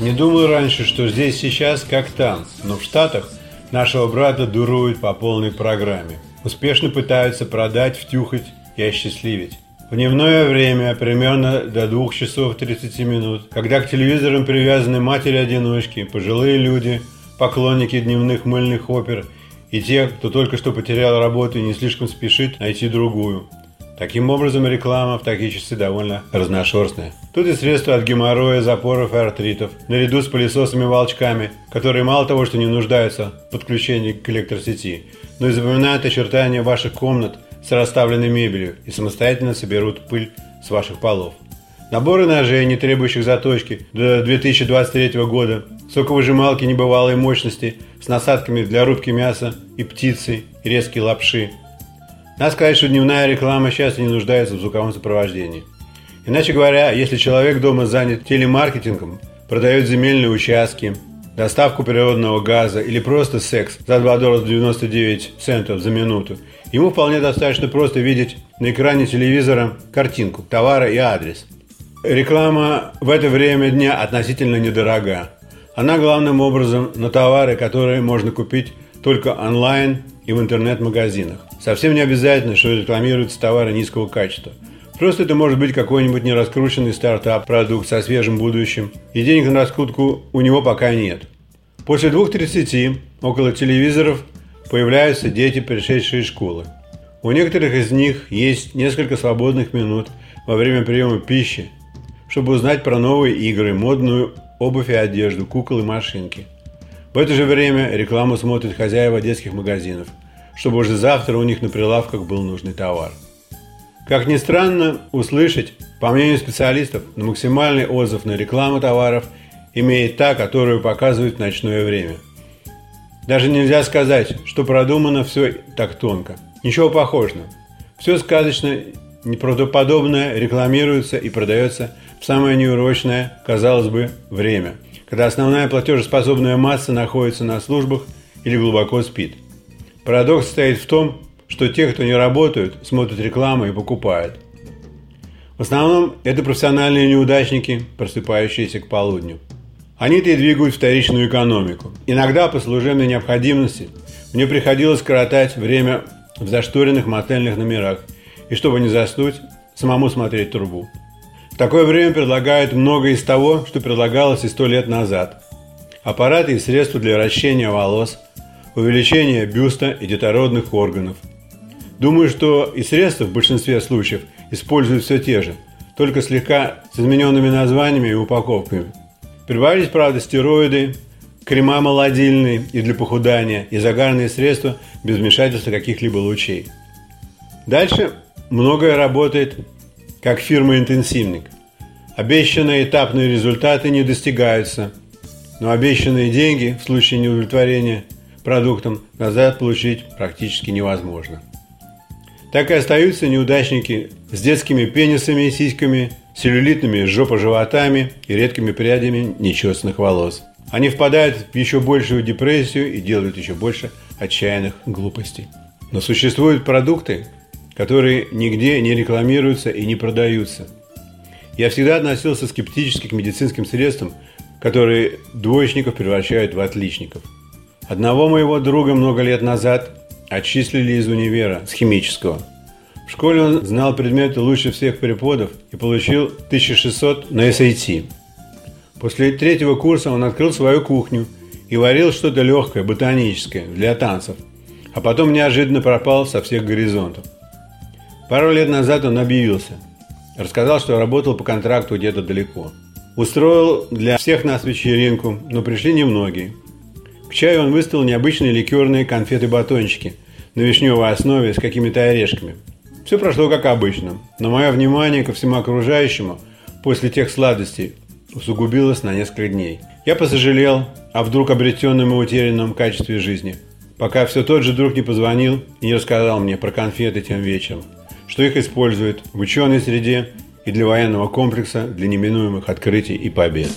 Не думал раньше, что здесь сейчас как там, но в Штатах нашего брата дуруют по полной программе. Успешно пытаются продать, втюхать и осчастливить. В дневное время, примерно до 2 часов 30 минут, когда к телевизорам привязаны матери-одиночки, пожилые люди, поклонники дневных мыльных опер и те, кто только что потерял работу и не слишком спешит найти другую. Таким образом, реклама в такие часы довольно разношерстная. Тут и средства от геморроя, запоров и артритов, наряду с пылесосами-волчками, которые мало того, что не нуждаются в подключении к электросети, но и запоминают очертания ваших комнат с расставленной мебелью и самостоятельно соберут пыль с ваших полов. Наборы ножей, не требующих заточки, до 2023 года, соковыжималки небывалой мощности с насадками для рубки мяса и птицы, и резкие лапши – надо сказать, что дневная реклама часто не нуждается в звуковом сопровождении. Иначе говоря, если человек дома занят телемаркетингом, продает земельные участки, доставку природного газа или просто секс за 2 доллара 99 центов за минуту, ему вполне достаточно просто видеть на экране телевизора картинку, товара и адрес. Реклама в это время дня относительно недорога. Она главным образом на товары, которые можно купить только онлайн и в интернет-магазинах. Совсем не обязательно, что рекламируются товары низкого качества. Просто это может быть какой-нибудь нераскрученный стартап-продукт со свежим будущим, и денег на раскрутку у него пока нет. После 2.30 около телевизоров появляются дети, пришедшие из школы. У некоторых из них есть несколько свободных минут во время приема пищи, чтобы узнать про новые игры, модную обувь и одежду, кукол и машинки. В это же время рекламу смотрят хозяева детских магазинов – чтобы уже завтра у них на прилавках был нужный товар. Как ни странно услышать, по мнению специалистов, на максимальный отзыв на рекламу товаров имеет та, которую показывают в ночное время. Даже нельзя сказать, что продумано все так тонко. Ничего похожего. Все сказочно, неправдоподобное рекламируется и продается самое неурочное, казалось бы, время, когда основная платежеспособная масса находится на службах или глубоко спит – Парадокс состоит в том, что те, кто не работают, смотрят рекламу и покупают. В основном это профессиональные неудачники, просыпающиеся к полудню. Они-то и двигают вторичную экономику. Иногда по служебной необходимости мне приходилось коротать время в зашторенных мотельных номерах, и чтобы не заснуть, самому смотреть трубу. Такое время предлагают многое из того, что предлагалось и сто лет назад. Аппараты и средства для вращения волос, увеличение бюста и детородных органов. Думаю, что и средства в большинстве случаев используют все те же, только слегка с измененными названиями и упаковками. Прибавились, правда, стероиды, крема молодильные и для похудания, и загарные средства без вмешательства каких-либо лучей. Дальше многое работает как фирма-интенсивник. Обещанные этапные результаты не достигаются, но обещанные деньги в случае неудовлетворения продуктом назад получить практически невозможно. Так и остаются неудачники с детскими пенисами и сиськами, целлюлитными жопоживотами и редкими прядями нечестных волос. Они впадают в еще большую депрессию и делают еще больше отчаянных глупостей. Но существуют продукты, которые нигде не рекламируются и не продаются. Я всегда относился скептически к медицинским средствам, которые двоечников превращают в отличников – Одного моего друга много лет назад отчислили из универа с химического. В школе он знал предметы лучше всех преподов и получил 1600 на SAT. После третьего курса он открыл свою кухню и варил что-то легкое, ботаническое, для танцев. А потом неожиданно пропал со всех горизонтов. Пару лет назад он объявился. Рассказал, что работал по контракту где-то далеко. Устроил для всех нас вечеринку, но пришли немногие – к чаю он выставил необычные ликерные конфеты-батончики на вишневой основе с какими-то орешками. Все прошло как обычно, но мое внимание ко всему окружающему после тех сладостей усугубилось на несколько дней. Я посожалел о вдруг обретенном и утерянном качестве жизни, пока все тот же друг не позвонил и не рассказал мне про конфеты тем вечером, что их используют в ученой среде и для военного комплекса для неминуемых открытий и побед.